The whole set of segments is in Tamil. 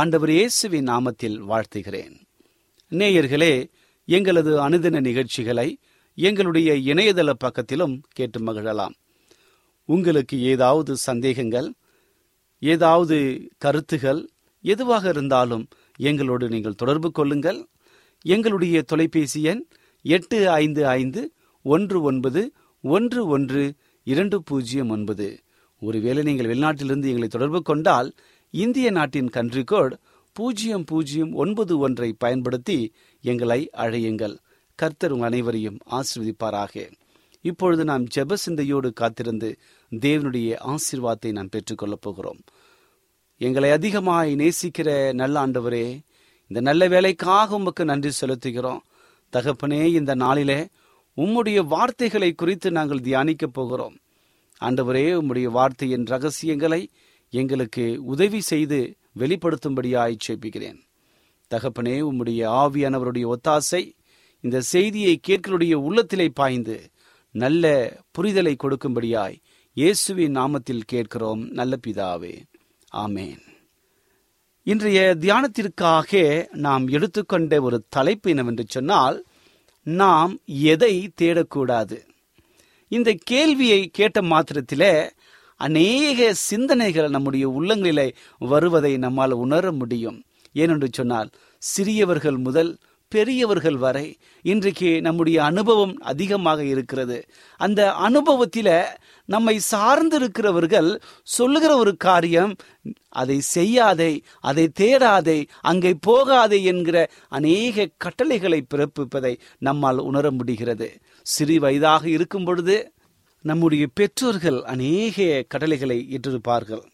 ஆண்டவர் இயேசுவின் நாமத்தில் வாழ்த்துகிறேன். நேயர்களே எங்களது அனுதின நிகழ்ச்சிகளை எங்களுடைய இணையதள பக்கத்திலும் கேட்டு மகிழலாம். உங்களுக்கு ஏதாவது சந்தேகங்கள் ஏதாவது கருத்துகள் எதுவாக இருந்தாலும் எங்களோடு நீங்கள் தொடர்பு கொள்ளுங்கள். எங்களுடைய தொலைபேசி எண் எட்டு ஐந்து ஐந்து ஒன்று ஒன்பது ஒன்று ஒன்று இரண்டு பூஜ்ஜியம் ஒன்பது. ஒருவேளை நீங்கள் வெளிநாட்டிலிருந்து எங்களை தொடர்பு கொண்டால் இந்திய நாட்டின் கன்ட்ரி கோட் பூஜ்ஜியம் பூஜ்ஜியம் ஒன்பது ஒன்றை பயன்படுத்தி எங்களை அழையுங்கள். கர்த்தர் உங்கள் அனைவரையும் ஆசிர்வதிப்பாராக. இப்பொழுது நாம் ஜெப சிந்தையோடு காத்திருந்து தேவனுடைய ஆசீர்வாதத்தை நாம் பெற்றுக்கொள்ளப் போகிறோம். எங்களை அதிகமாய் நேசிக்கிற நல்ல ஆண்டவரே இந்த நல்ல வேலைக்காக உமக்கு நன்றி செலுத்துகிறோம். தகப்பனே இந்த நாளிலே உம்முடைய வார்த்தைகளை குறித்து நாங்கள் தியானிக்கப் போகிறோம். ஆண்டவரே உம்முடைய வார்த்தையின் ரகசியங்களை எங்களுக்கு உதவி செய்து வெளிப்படுத்தும்படியாய் சேப்பிக்கிறேன் தகப்பனே உம்முடைய ஆவியானவருடைய ஒத்தாசை இந்த செய்தியை கேட்களுடைய உள்ளத்திலே பாய்ந்து நல்ல புரிதலை கொடுக்கும்படியாய் இயேசுவின் நாமத்தில் கேட்கிறோம் நல்ல பிதாவே. ஆமேன். இன்றைய தியானத்திற்காக நாம் எடுத்துக்கொண்ட ஒரு தலைப்பு என்னவென்று சொன்னால் நாம் எதை தேடக்கூடாது? இந்த கேள்வியை கேட்ட மாத்திரத்திலே அநேக சிந்தனைகள் நம்முடைய உள்ளங்களிலே வருவதை நம்மால் உணர முடியும். ஏனென்று சொன்னால் சிறியவர்கள் முதல் பெரியவர்கள் வரை இன்றைக்கு நம்முடைய அனுபவம் அதிகமாக இருக்கிறது. அந்த அனுபவத்தில நம்மை சார்ந்திருக்கிறவர்கள் சொல்லுகிற ஒரு காரியம் அதை செய்யாதே அதை தேடாதே அங்கே போகாதே என்கிற அநேக கட்டளைகளை பிறப்பிப்பதை நம்மால் உணர முடிகிறது. சிறு வயதாக இருக்கும் பொழுது நம்முடைய பெற்றோர்கள் அநேக கட்டளைகளை இட்டிருப்பார்கள்.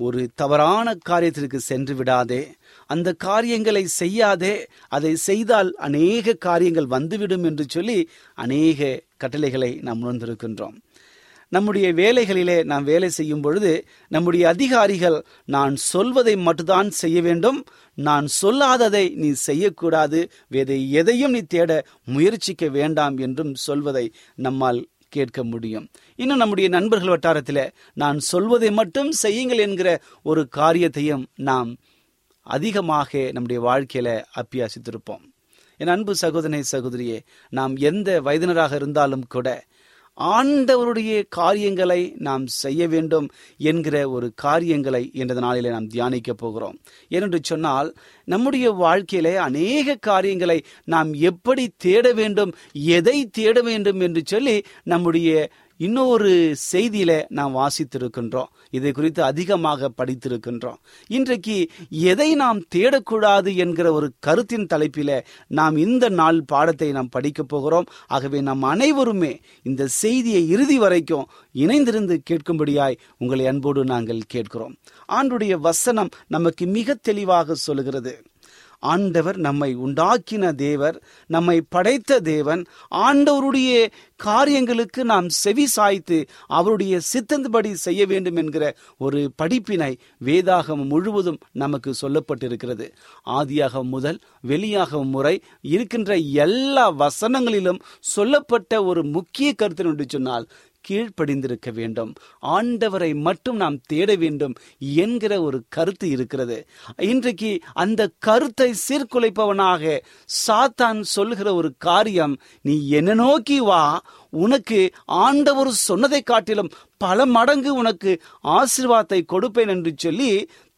ஒரு தவறான காரியத்திற்கு சென்று விடாதே அந்த காரியங்களை செய்யாதே அதை செய்தால் அநேக காரியங்கள் வந்துவிடும் என்று சொல்லி அநேக கட்டளைகளை நாம் உணர்ந்திருக்கின்றோம். நம்முடைய வேலைகளிலே நாம் வேலை செய்யும் பொழுது நம்முடைய அதிகாரிகள் நான் சொல்வதை மட்டும்தான் செய்ய வேண்டும் நான் சொல்லாததை நீ செய்யக்கூடாது வேறு எதையும் நீ தேட முயற்சிக்க வேண்டாம் என்றும் சொல்வதை நம்மால் கேட்க முடியும். இன்னும் நம்முடைய நண்பர்கள் வட்டாரத்தில் நான் சொல்வதை மட்டும் செய்யுங்கள் என்கிற ஒரு காரியத்தையும் நாம் அதிகமாக நம்முடைய வாழ்க்கையில அப்பியாசித்திருப்போம் என் அன்பு சகோதரனை சகோதரியே நாம் எந்த வயதினராக இருந்தாலும் கூட ஆண்டவருடைய காரியங்களை நாம் செய்ய வேண்டும் என்கிற ஒரு காரியங்களை என்ற நாளிலே நாம் தியானிக்க போகிறோம். ஏனென்று சொன்னால் நம்முடைய வாழ்க்கையிலே அநேக காரியங்களை நாம் எப்படி தேட வேண்டும் எதை தேட வேண்டும் என்று சொல்லி நம்முடைய இன்னொரு செய்தியில நாம் வாசித்திருக்கின்றோம். இதை குறித்து அதிகமாக படித்திருக்கின்றோம். இன்றைக்கு எதை நாம் தேடக்கூடாது என்கிற ஒரு கருத்தின் தலைப்பில நாம் இந்த நாள் பாடத்தை நாம் படிக்க போகிறோம். ஆகவே நாம் அனைவருமே இந்த செய்தியை இறுதி வரைக்கும் இணைந்திருந்து கேட்கும்படியாய் உங்களை அன்போடு நாங்கள் கேட்கிறோம். ஆண்டுடைய வசனம் நமக்கு மிக தெளிவாக சொல்கிறது ஆண்டவர் நம்மை உண்டாக்கின தேவர் நம்மை படைத்த தேவன். ஆண்டவருடைய காரியங்களுக்கு நாம் செவி சாய்த்து அவருடைய சித்தந்தபடி செய்ய வேண்டும் என்கிற ஒரு படிப்பினை வேதாகம் முழுவதும் நமக்கு சொல்லப்பட்டிருக்கிறது. ஆதியாக முதல் வெளியாகும் முறை இருக்கின்ற எல்லா வசனங்களிலும் சொல்லப்பட்ட ஒரு முக்கிய கருத்து என்று சொன்னால் கீழ்ப்படிந்திருக்க வேண்டும். ஆண்டவரை மட்டும் நாம் தேட வேண்டும் என்கிற ஒரு கருத்து இருக்கிறது. இன்றைக்கு அந்த கருத்தை சீர்குலைப்பவனாக சாத்தான் சொல்கிற ஒரு காரியம் நீ என்ன நோக்கி வா உனக்கு ஆண்டவர் சொன்னதை காட்டிலும் பல மடங்கு உனக்கு ஆசிர்வாதத்தை கொடுப்பேன் என்று சொல்லி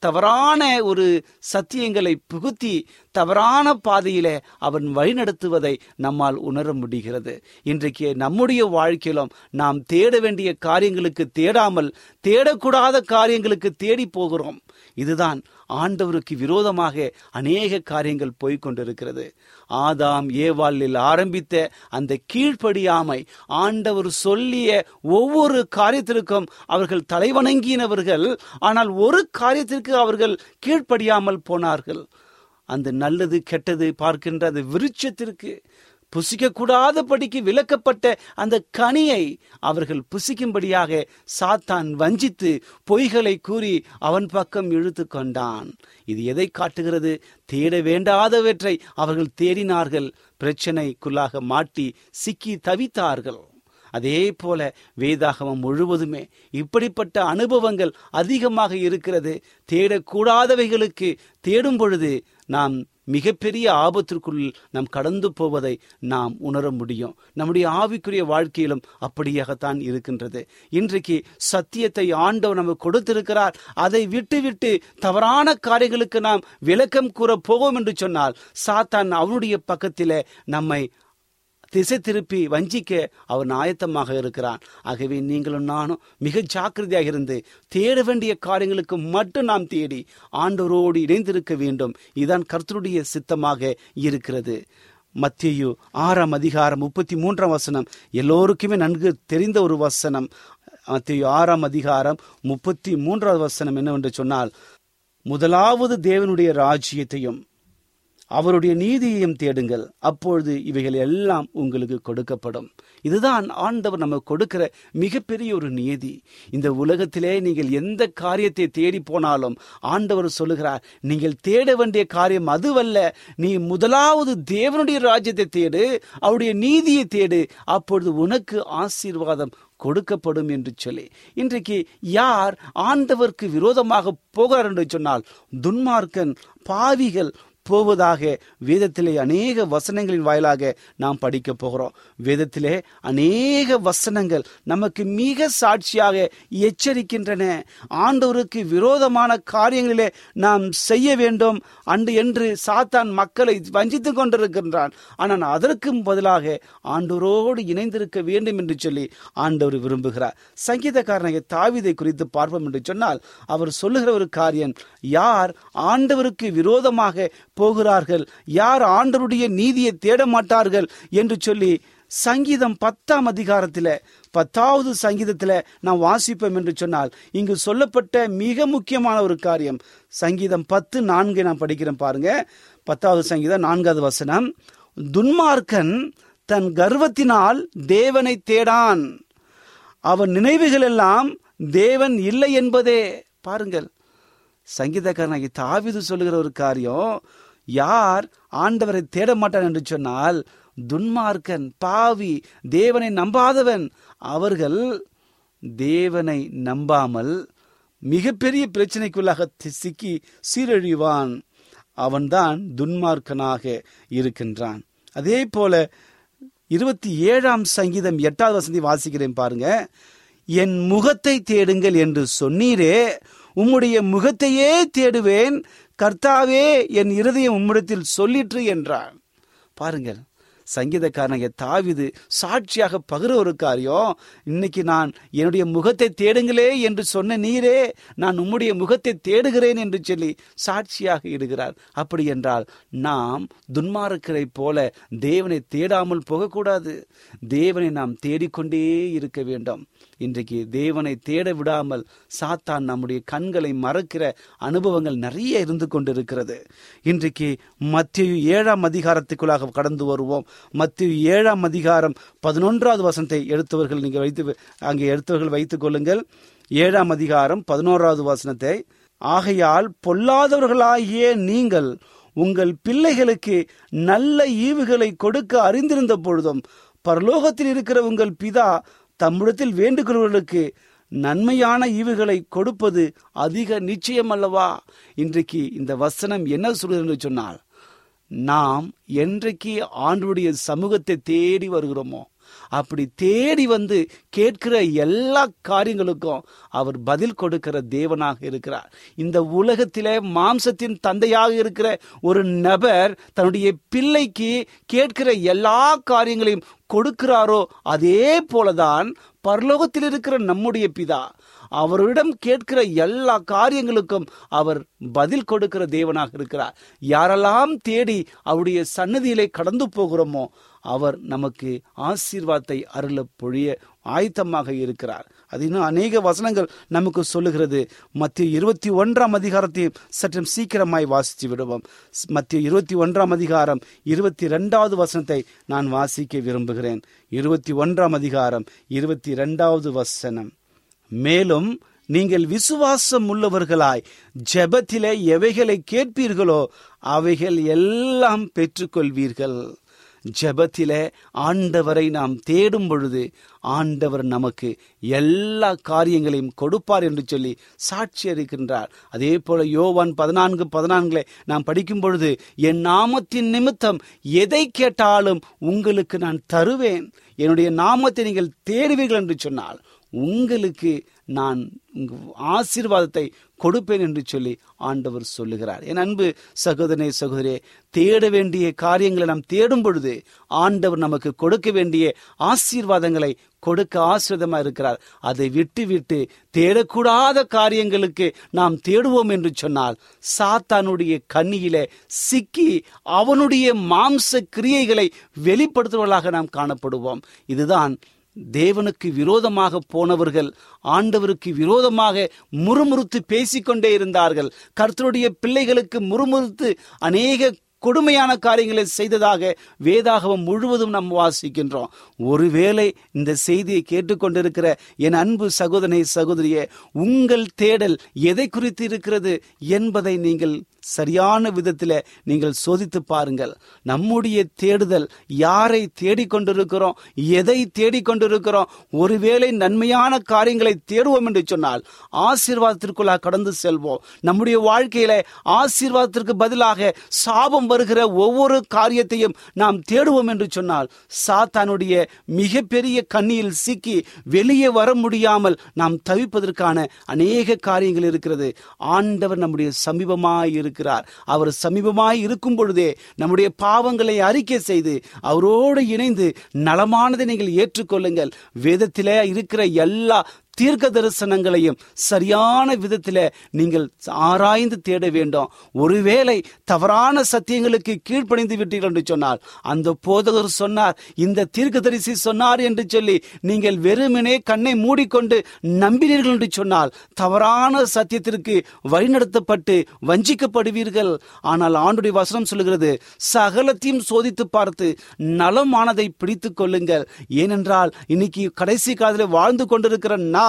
தவறான ஒரு சத்தியங்களை புகுத்தி தவறான பாதையிலே அவன் வழிநடத்துவதை நம்மால் உணர முடிகிறது. இன்றைக்கு நம்முடைய வாழ்க்கையிலும் நாம் தேட வேண்டிய காரியங்களுக்கு தேடாமல் தேடக்கூடாத காரியங்களுக்கு தேடி போகிறோம். இதுதான் ஆண்டவருக்கு விரோதமாக அநேக காரியங்கள் போய்கொண்டிருக்கிறது ஆதாம் ஏவாளில் ஆரம்பித்த அந்த கீழ்ப்படியாமை ஆண்டவர் சொல்லிய ஒவ்வொரு காரியத்திற்கும் அவர்கள் தலைவணங்கினவர்கள் ஆனால் ஒரு காரியத்திற்கு அவர்கள் கீழ்ப்படியாமல் போனார்கள். அந்த நல்லது கெட்டது பார்க்கின்ற அந்த விருட்சத்திற்கு புசிக்கக்கூடாதபடிக்கு விலக்கப்பட்ட அந்த கனியை அவர்கள் புசிக்கும்படியாக சாத்தான் வஞ்சித்து பொய்களை கூறி அவன் பக்கம் இழுத்து கொண்டான். இது எதை காட்டுகிறது? தேட வேண்டாதவற்றை அவர்கள் தேடினார்கள். பிரச்சனைக்குள்ளாக மாட்டி சிக்கி தவித்தார்கள். அதே போல வேதாகமம் முழுவதுமே இப்படிப்பட்ட அனுபவங்கள் அதிகமாக இருக்கிறது. தேடக்கூடாதவைகளுக்கு தேடும் பொழுது நாம் மிகப்பெரிய ஆபத்திற்குள் நாம் கடந்து போவதை நாம் உணர முடியும். நம்முடைய ஆவிக்குரிய வாழ்க்கையிலும் அப்படியாகத்தான் இருக்கின்றது. இன்றைக்கு சத்தியத்தை ஆண்டவர் நமக்கு கொடுத்திருக்கிறார். அதை விட்டு விட்டு தவறான காரியங்களுக்கு நாம் விளக்கம் கூற போவோம் என்று சொன்னால் சாத்தான் அவனுடைய பக்கத்திலே நம்மை திசை திருப்பி வஞ்சிக்க அவன் ஆயத்தமாக இருக்கிறான். ஆகவே நீங்களும் நானும் மிக ஜாக்கிரதையாக இருந்து தேட வேண்டிய காரியங்களுக்கு மட்டும் நாம் தேடி ஆண்டவரோடு இணைந்திருக்க வேண்டும். இதுதான் கர்த்தருடைய சித்தமாக இருக்கிறது. மத்தியு ஆறாம் அதிகாரம் முப்பத்தி மூன்றாம் வசனம். எல்லோருக்குமே நன்கு தெரிந்த ஒரு வசனம். மத்தியு ஆறாம் அதிகாரம் முப்பத்தி மூன்றாவது வசனம் என்னவென்று சொன்னால் முதலாவது தேவனுடைய ராஜ்யத்தையும் அவருடைய நீதியையும் தேடுங்கள். அப்பொழுது இவைகள் எல்லாம் உங்களுக்கு கொடுக்கப்படும். இதுதான் ஆண்டவர் நமக்கு கொடுக்கிற மிகப்பெரிய ஒரு நீதி. இந்த உலகத்திலே நீங்கள் எந்த காரியத்தை தேடி போனாலும் ஆண்டவர் சொல்லுகிறார் நீங்கள் தேட வேண்டிய காரியம் அதுவல்ல. நீ முதலாவது தேவனுடைய ராஜ்யத்தை தேடு அவருடைய நீதியை தேடு. அப்பொழுது உனக்கு ஆசீர்வாதம் கொடுக்கப்படும் என்று சொல்லி. இன்றைக்கு யார் ஆண்டவருக்கு விரோதமாக போகிறார் என்று சொன்னால் துன்மார்க்கன் பாவிகள் போவதாக வேதத்திலே அநேக வசனங்களின் வாயிலாக நாம் படிக்க போகிறோம். வேதத்திலே அநேக வசனங்கள் நமக்கு மிக சாட்சியாக எச்சரிக்கின்றன. ஆண்டவருக்கு விரோதமான காரியங்களிலே நாம் செய்ய வேண்டும். அன்று என்று சாத்தான் மக்களை வஞ்சித்து கொண்டிருக்கின்றான். ஆனால் அதற்கும் பதிலாக ஆண்டவரோடு இணைந்திருக்க வேண்டும் என்று சொல்லி ஆண்டவர் விரும்புகிறார். சங்கீதக்காரனை தாவிதை குறித்து பார்ப்போம் என்று சொன்னால் அவர் சொல்லுகிற ஒரு காரியம் யார் ஆண்டவருக்கு விரோதமாக போகிறார்கள். யார் ஆண்டருடைய நீதியை தேட மாட்டார்கள் என்று சொல்லி சங்கீதம் பத்தாம் அதிகாரத்தில் பத்தாவது சங்கீதத்தில் நாம் வாசிப்போம் என்று சொன்னால் இங்கு சொல்லப்பட்ட மிக முக்கியமான ஒரு காரியம். சங்கீதம் பத்து நான்கு நான் படிக்கிறேன் பாருங்க. பத்தாவது சங்கீதம் நான்காவது வசனம். துன்மார்க்கன் தன் கர்வத்தினால் தேவனை தேடான். அவன் நினைவுகள் எல்லாம் தேவன் இல்லை என்பதே. பாருங்கள் சங்கீதக்காரனாகி தாவிது சொல்லுகிற ஒரு காரியம் யார் ஆண்டவரை தேட மாட்டான் என்று சொன்னால் துன்மார்க்கன் பாவி தேவனை நம்பாதவன். அவர்கள் தேவனை நம்பாமல் மிகப்பெரிய பிரச்சனைக்குள்ளாக சிக்கி சீரழிவான். அவன்தான் துன்மார்க்கனாக இருக்கின்றான். அதே போல இருபத்தி ஏழாம் சங்கீதம் எட்டாவது வசதி வாசிக்கிறேன் பாருங்க. என் முகத்தை தேடுங்கள் என்று சொன்னீரே உம்முடைய முகத்தையே தேடுவேன். கர்த்தாவே என் இருதயம் உம்மிடத்தில் சொல்லிற்று என்றான். பாருங்கள் சங்கீதக்காரனாகிய தாவிது சாட்சியாக பகிர ஒரு காரியம் இன்னைக்கு நான் என்னுடைய முகத்தை தேடுங்களே என்று சொன்ன நீரே நான் உம்முடைய முகத்தை தேடுகிறேன் என்று சொல்லி சாட்சியாக இடுகிறார். அப்படி என்றால் நாம் துன்மார்க்கரை போல தேவனை தேடாமல் போகக்கூடாது. தேவனை நாம் தேடிக்கொண்டே இருக்க வேண்டும். இன்றைக்கு தேவனை தேட விடாமல் சாத்தான் நம்முடைய கண்களை மறக்கிற அனுபவங்கள் நிறைய இருந்து கொண்டிருக்கிறது. இன்றைக்கு மத்திய ஏழாம் அதிகாரத்துக்குள்ளாக கடந்து வருவோம். மத்திய ஏழாம் அதிகாரம் பதினொன்றாவது வசனத்தை எடுத்தவர்கள் நீங்கள் வைத்து அங்கே எடுத்தவர்கள் வைத்துக் கொள்ளுங்கள். ஏழாம் அதிகாரம் பதினோராவது வசனத்தை ஆகையால் பொல்லாதவர்களாகிய நீங்கள் உங்கள் பிள்ளைகளுக்கு நல்ல ஈவுகளை கொடுக்க அறிந்திருந்த பொழுதும் பரலோகத்தில் இருக்கிற உங்கள் பிதா தம்மிடத்தில் வேண்டுகிறவர்களுக்கு நன்மையான ஈவுகளை கொடுப்பது அதிக நிச்சயம் அல்லவா இன்றைக்கு இந்த வசனம் என்ன சொல்கிறது என்று சொன்னால் நாம் என்றைக்கு ஆண்டுடைய சமூகத்தை தேடி வருகிறோமோ அப்படி தேடி வந்து கேட்கிற எல்லா காரியங்களுக்கும் அவர் பதில் கொடுக்கிற தேவனாக இருக்கிறார். இந்த உலகத்திலே மாம்சத்தின் தந்தையாக இருக்கிற ஒரு நபர் தன்னுடைய பிள்ளைக்கு கேட்கிற எல்லா காரியங்களையும் கொடுக்கிறாரோ அதே போலதான் பரலோகத்தில் இருக்கிற நம்முடைய பிதா அவரிடம் கேட்கிற எல்லா காரியங்களுக்கும் அவர் பதில் கொடுக்கிற தேவனாக இருக்கிறார். யாரெல்லாம் தேடி அவருடைய சன்னதியிலே கடந்து போகிறோமோ அவர் நமக்கு ஆசீர்வாதத்தை அருள பொழிய ஆயத்தமாக இருக்கிறார். அது இன்னும் அநேக வசனங்கள் நமக்கு சொல்லுகிறது. மத்திய இருபத்தி ஒன்றாம் அதிகாரத்தையும் சற்றும் சீக்கிரமாய் வாசித்து விடுவோம். மத்திய இருபத்தி ஒன்றாம் அதிகாரம் இருபத்தி ரெண்டாவது வசனத்தை நான் வாசிக்க விரும்புகிறேன். இருபத்தி ஒன்றாம் அதிகாரம் இருபத்தி ரெண்டாவது வசனம். மேலும் நீங்கள் விசுவாசம் உள்ளவர்களாய் ஜெபத்திலே எவைகளை கேட்பீர்களோ அவைகள் எல்லாம் பெற்றுக்கொள்வீர்கள். ஜெபத்திலே ஆண்டவரை நாம் தேடும் பொழுது ஆண்டவர் நமக்கு எல்லா காரியங்களையும் கொடுப்பார் என்று சொல்லி சாட்சி அளிக்கின்றார். அதே போல யோவான் பதினான்கு பதினான்குல நாம் படிக்கும் பொழுது என் நாமத்தின் நிமித்தம் எதை கேட்டாலும் உங்களுக்கு நான் தருவேன். என்னுடைய நாமத்தை நீங்கள் தேடுவீர்கள் என்று சொன்னால் உங்களுக்கு நான் ஆசீர்வாதத்தை கொடுப்பேன் என்று சொல்லி ஆண்டவர் சொல்லுகிறார். என் அன்பு சகோதரனே சகோதரே தேட வேண்டிய காரியங்களை நாம் தேடும் பொழுது ஆண்டவர் நமக்கு கொடுக்க வேண்டிய ஆசீர்வாதங்களை கொடுக்க ஆசிரிதமா இருக்கிறார். அதை விட்டு விட்டு தேடக்கூடாத காரியங்களுக்கு நாம் தேடுவோம் என்று சொன்னால் சாத்தானுடைய கண்ணியில சிக்கி அவனுடைய மாம்ச கிரியைகளை வெளிப்படுத்துவர்களாக நாம் காணப்படுவோம். இதுதான் தேவனுக்கு விரோதமாக போனவர்கள் ஆண்டவருக்கு விரோதமாக முறுமுறுத்து பேசிக்கொண்டே இருந்தார்கள். கர்த்தருடைய பிள்ளைகளுக்கு முறுமுறுத்து அநேக கொடுமையான காரியங்களை செய்ததாக வேதாகவம் முழுவதும் நாம் வாசிக்கின்றோம். ஒருவேளை இந்த செய்தியை கேட்டுக்கொண்டிருக்கிற என் அன்பு சகோதரனை சகோதரியே உங்கள் தேடல் எதை குறித்து இருக்கிறது என்பதை நீங்கள் சரியான விதத்தில் நீங்கள் சோதித்து பாருங்கள். நம்முடைய தேடுதல் யாரை தேடிக்கொண்டிருக்கிறோம் எதை தேடிக்கொண்டிருக்கிறோம் ஒருவேளை நன்மையான காரியங்களை தேடுவோம் என்று சொன்னால் ஆசீர்வாதத்திற்குள்ளாக கடந்து செல்வோம். நம்முடைய வாழ்க்கையில ஆசீர்வாதத்திற்கு பதிலாக சாபம் வருகிற ஒவ்வொரு காரியத்தையும் நாம் தேடுவோம் என்று சொன்னால் சாத்தானுடைய மிகப்பெரிய கண்ணியில் சிக்கி வெளியே வர முடியாமல் நாம் தவிப்பதற்கான அநேக காரியங்கள் இருக்கிறது. ஆண்டவர் நம்முடைய சமீபமாய் இருக்கிறார் அவர் சமீபமாய் இருக்கும் பொழுதே நம்முடைய பாவங்களை அறிக்கை செய்து அவரோடு இணைந்து நலமானதை நீங்கள் ஏற்றுக்கொள்ளுங்கள். வேதத்திலே இருக்கிற எல்லா தீர்க்க தரிசனங்களையும் சரியான விதத்தில் நீங்கள் ஆராய்ந்து தேட வேண்டும். ஒருவேளை தவறான சத்தியங்களுக்கு கீழ்ப்பணிந்து விட்டீர்கள் என்று சொன்னால் அந்த போதகர் சொன்னார் இந்த தீர்க்கதரிசி சொன்னார் என்று சொல்லி நீங்கள் வெறுமனே கண்ணை மூடிக்கொண்டு நம்பினீர்கள் என்று சொன்னால் தவறான சத்தியத்திற்கு வழிநடத்தப்பட்டு வஞ்சிக்கப்படுவீர்கள். ஆனால் ஆண்டுடைய வசனம் சொல்லுகிறது சகலத்தையும் சோதித்து பார்த்து நலமானதை பிடித்துக் கொள்ளுங்கள். ஏனென்றால் இன்னைக்கு கடைசி காலத்தில் வாழ்ந்து கொண்டிருக்கிற நாம்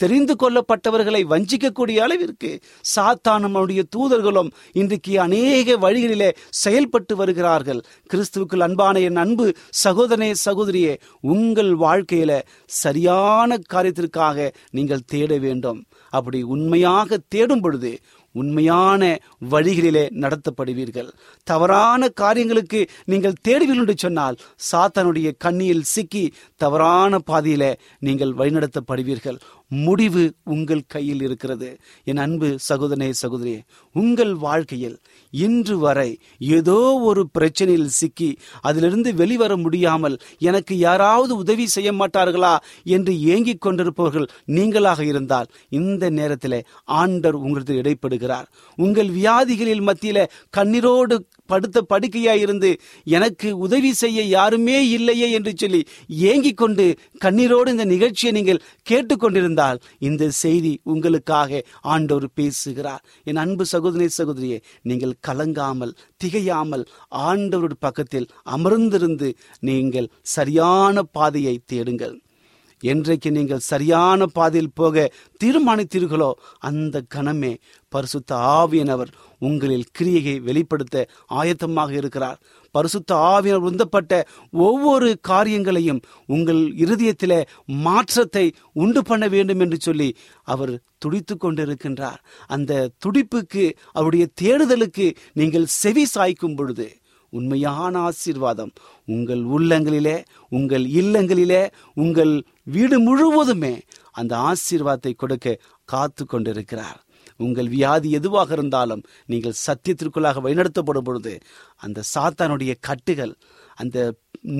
தெரிந்து கொள்ளப்பட்டவர்களை வஞ்சிக்கக்கூடிய அளவிற்கு சாத்தானமுடைய தூதர்களும் இன்றைக்கு அநேக வழிகளிலே செயல்பட்டு வருகிறார்கள். கிறிஸ்துவுக்குள் அன்பான என் அன்பு சகோதரனே சகோதரியே உங்கள் வாழ்க்கையில சரியான காரியத்திற்காக நீங்கள் தேட வேண்டும். அப்படி உண்மையாக தேடும் பொழுது உண்மையான வழிகளிலே நடத்தப்படுவீர்கள். தவறான காரியங்களுக்கு நீங்கள் தேடுவீர்கள் என்று சொன்னால் சாத்தானுடைய கண்ணியில் சிக்கி தவறான பாதையில நீங்கள் வழிநடத்தப்படுவீர்கள். முடிவு உங்கள் கையில் இருக்கிறது. என் அன்பு சகோதரே சகோதரியே உங்கள் வாழ்க்கையில் இன்று வரை ஏதோ ஒரு பிரச்சனையில் சிக்கி அதிலிருந்து வெளிவர முடியாமல் எனக்கு யாராவது உதவி செய்ய மாட்டார்களா என்று ஏங்கிக் கொண்டிருப்பவர்கள் நீங்களாக இருந்தால் இந்த நேரத்தில் ஆண்டர் உங்களுக்கு இடைப்படுகிறார். உங்கள் வியாதிகளில் மத்தியில கண்ணீரோடு படுத்த படுக்கையாய் இருந்து எனக்கு உதவி செய்ய யாருமே இல்லையே என்று சொல்லி ஏங்கிக் கொண்டு கண்ணீரோடு இந்த நிகழ்ச்சியை நீங்கள் கேட்டுக்கொண்டிருந்தால் இந்த செய்தி உங்களுக்காக ஆண்டவர் பேசுகிறார். என் அன்பு சகோதரி சகோதரியே நீங்கள் கலங்காமல் திகையாமல் ஆண்டவருடைய பக்கத்தில் அமர்ந்திருந்து நீங்கள் சரியான பாதையை தேடுங்கள். என்றைக்கு நீங்கள் சரியான பாதையில் போக தீர்மானித்தீர்களோ அந்த கணமே பரிசுத்த ஆவியனவர் உங்களில் கிரியையை வெளிப்படுத்த ஆயத்தமாக இருக்கிறார். பரிசுத்த ஆவியனர் உந்தப்பட்ட ஒவ்வொரு காரியங்களையும் உங்கள் இருதயத்திலே மாற்றத்தை உண்டு பண்ண வேண்டும் என்று சொல்லி அவர் துடித்து கொண்டிருக்கின்றார். அந்த துடிப்புக்கு அவருடைய தேடுதலுக்கு நீங்கள் செவி சாய்க்கும் பொழுது உண்மையான ஆசீர்வாதம். உங்கள் உள்ளங்களிலே உங்கள் இல்லங்களிலே உங்கள் வீடு முழுவதுமே அந்த ஆசீர்வாதத்தை கொடுக்க காத்து கொண்டிருக்கிறார். உங்கள் வியாதி எதுவாக இருந்தாலும் நீங்கள் சத்தியத்திற்குள்ளாக வழிநடத்தப்படும் பொழுது அந்த சாத்தானுடைய கட்டுகள் அந்த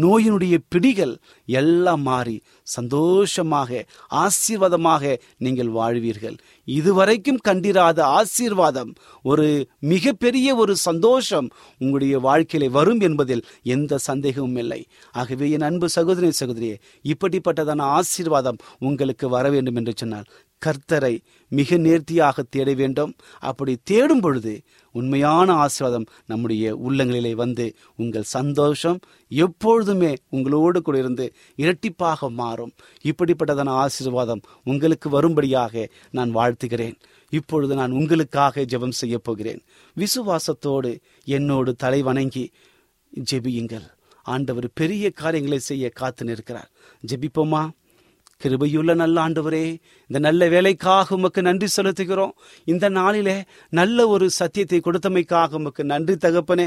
நோயினுடைய பிடிகள் எல்லாம் மாறி சந்தோஷமாக ஆசீர்வாதமாக நீங்கள் வாழ்வீர்கள். இதுவரைக்கும் கண்டிராத ஆசீர்வாதம் ஒரு மிகப்பெரிய ஒரு சந்தோஷம் உங்களுடைய வாழ்க்கையில வரும் என்பதில் எந்த சந்தேகமும் இல்லை. ஆகவே என் அன்பு சகோதரி சகோதரியே இப்படிப்பட்டதான ஆசீர்வாதம் உங்களுக்கு வர வேண்டும் என்று சொன்னால் கர்த்தரை மிக நேர்த்தியாக தேட வேண்டும். அப்படி தேடும் பொழுது உண்மையான ஆசீர்வாதம் நம்முடைய உள்ளங்களிலே வந்து உங்கள் சந்தோஷம் எப்பொழுதுமே உங்களோடு கூட இருந்து இரட்டிப்பாக மாறும். இப்படிப்பட்டதான ஆசீர்வாதம் உங்களுக்கு வரும்படியாக நான் வாழ்த்துகிறேன். இப்பொழுது நான் உங்களுக்காக ஜெபம் செய்ய போகிறேன். விசுவாசத்தோடு என்னோடு தலை வணங்கி ஜெபியுங்கள். ஆண்டவர் பெரிய காரியங்களை செய்ய காத்து நிற்கிறார். ஜெபிப்போமா? கிருபையுள்ள நல்ல ஆண்டவரே இந்த நல்ல வேலைக்காக உமக்கு நன்றி செலுத்துகிறோம். இந்த நாளிலே நல்ல ஒரு சத்தியத்தை கொடுத்தமைக்காக உமக்கு நன்றி தகப்பனே.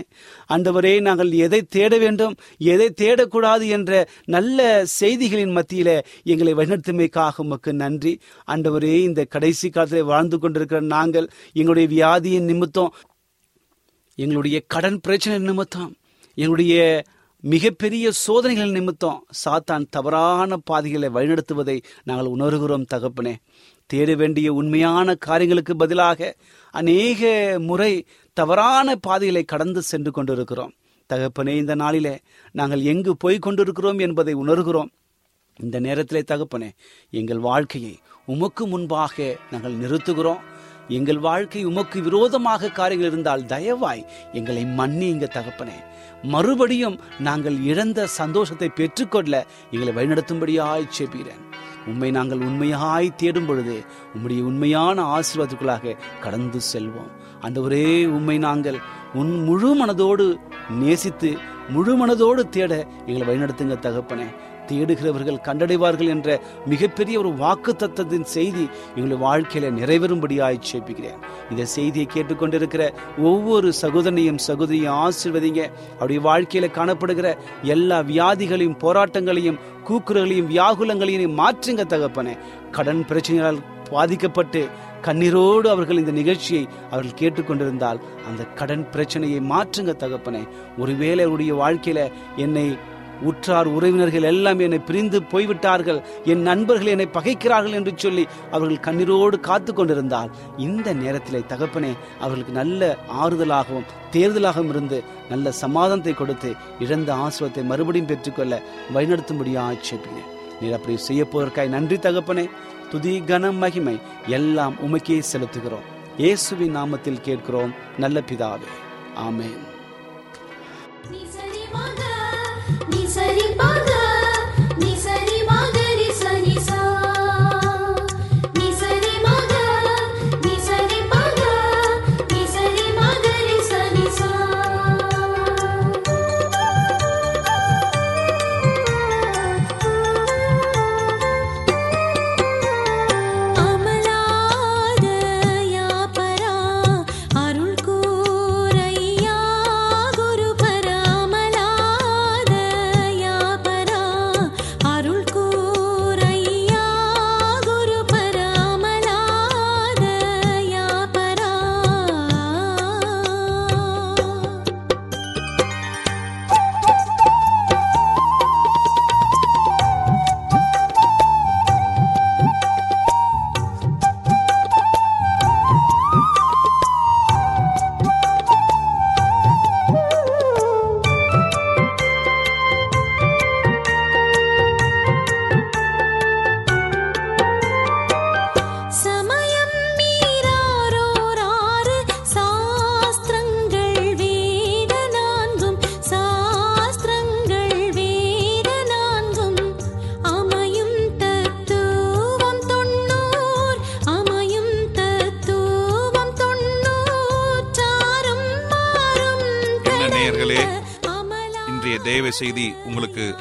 ஆண்டவரே நாங்கள் எதை தேட வேண்டும் எதை தேடக்கூடாது என்ற நல்ல செய்திகளின் மத்தியிலே எங்களை வழிநடத்துமைக்காக உமக்கு நன்றி. ஆண்டவரே இந்த கடைசி காலத்தில் வாழ்ந்து கொண்டிருக்கிற நாங்கள் எங்களுடைய வியாதியின் நிமித்தம் எங்களுடைய கடன் பிரச்சனை நிமித்தம் எங்களுடைய மிகப்பெரிய சோதனைகள் நிமித்தம் சாத்தான் தவறான பாதைகளை வழிநடத்துவதை நாங்கள் உணர்கிறோம் தகப்பனே. தேட வேண்டிய உண்மையான காரியங்களுக்கு பதிலாக அநேக முறை தவறான பாதைகளை கடந்து சென்று கொண்டிருக்கிறோம். தகப்பனே இந்த நாளிலே நாங்கள் எங்கு போய் கொண்டிருக்கிறோம் என்பதை உணர்கிறோம். இந்த நேரத்திலே தகப்பனே எங்கள் வாழ்க்கையை உமக்கு முன்பாக நாங்கள் நிறுத்துகிறோம். எங்கள் வாழ்க்கை உமக்கு விரோதமாக காரியங்கள் இருந்தால் தயவாய் எங்களை மன்னிங்க தகப்பனே. மறுபடியும் நாங்கள் இழந்த சந்தோஷத்தை பெற்றுக்கொள்ள எங்களை வழிநடத்தும்படியாய் செபிக்கிறேன் உண்மை நாங்கள் உண்மையாய் தேடும் பொழுது உம்முடைய உண்மையான ஆசீர்வாதத்துக்குள்ளாக கடந்து செல்வோம். அந்த ஒரே உண்மை நாங்கள் உன் முழு மனதோடு நேசித்து முழு மனதோடு தேட எங்களை வழிநடத்துங்க தகப்பனே. தேடுகிறவர்கள் கண்டடைவார்கள் என்ற மிகப்பெரிய ஒரு வாக்கு தத்தத்தின் செய்தி எங்களுடைய வாழ்க்கையில நிறைவேறும்படியாய் சேப்பிக்கிறேன் இந்த செய்தியை கேட்டுக்கொண்டிருக்கிற ஒவ்வொரு சகோதரனையும் சகோதரியும் ஆசிர்வதிங்க. அவருடைய வாழ்க்கையில காணப்படுகிற எல்லா வியாதிகளையும் போராட்டங்களையும் கூக்குறகளையும் வியாகுலங்களையும் மாற்றுங்க தகப்பனே. கடன் பிரச்சனைகளால் பாதிக்கப்பட்டு கண்ணீரோடு அவர்கள் இந்த நிகழ்ச்சியை அவர்கள் கேட்டுக்கொண்டிருந்தால் அந்த கடன் பிரச்சனையை மாற்றுங்க தகப்பனே. ஒருவேளை அவருடைய வாழ்க்கையில என்னை உற்றார் உறவினர்கள் எல்லாம் என்னை பிரிந்து போய்விட்டார்கள். என் நண்பர்கள் என்னை பகைக்கிறார்கள் என்று சொல்லி அவர்கள் கண்ணீரோடு காத்து கொண்டிருந்தால் இந்த நேரத்திலே தகப்பனே அவர்களுக்கு நல்ல ஆறுதலாகவும் தேர்தலாகவும் இருந்து நல்ல சமாதானத்தை கொடுத்து இழந்த ஆசிரத்தை மறுபடியும் பெற்றுக்கொள்ள வழிநடத்தும்படியாக ஆட்சேபிக்கிறேன். நீர் அப்படி செய்ய போவதற்காய் நன்றி தகப்பனே. துதி கனம் மகிமை எல்லாம் உமக்கே செலுத்துகிறோம். இயேசுவின் நாமத்தில் கேட்கிறோம். நல்ல பிதாவே. ஆமேன்.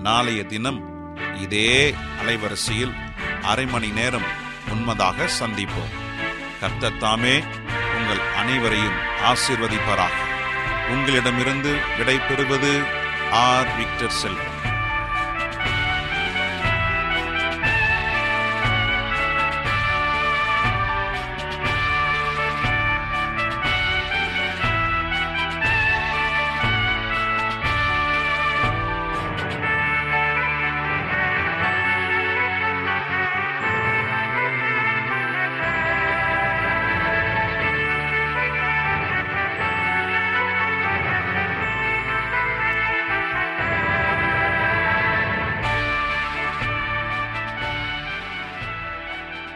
நாளைய தினம் இதே அலைவரிசையில் அரை மணி நேரம் உண்மதாக சந்திப்போம். கர்த்தத்தாமே உங்கள் அனைவரையும் ஆசிர்வதிப்பராக. உங்களிடமிருந்து விடை பெறுவது ஆர். விக்டர் செல்வம்.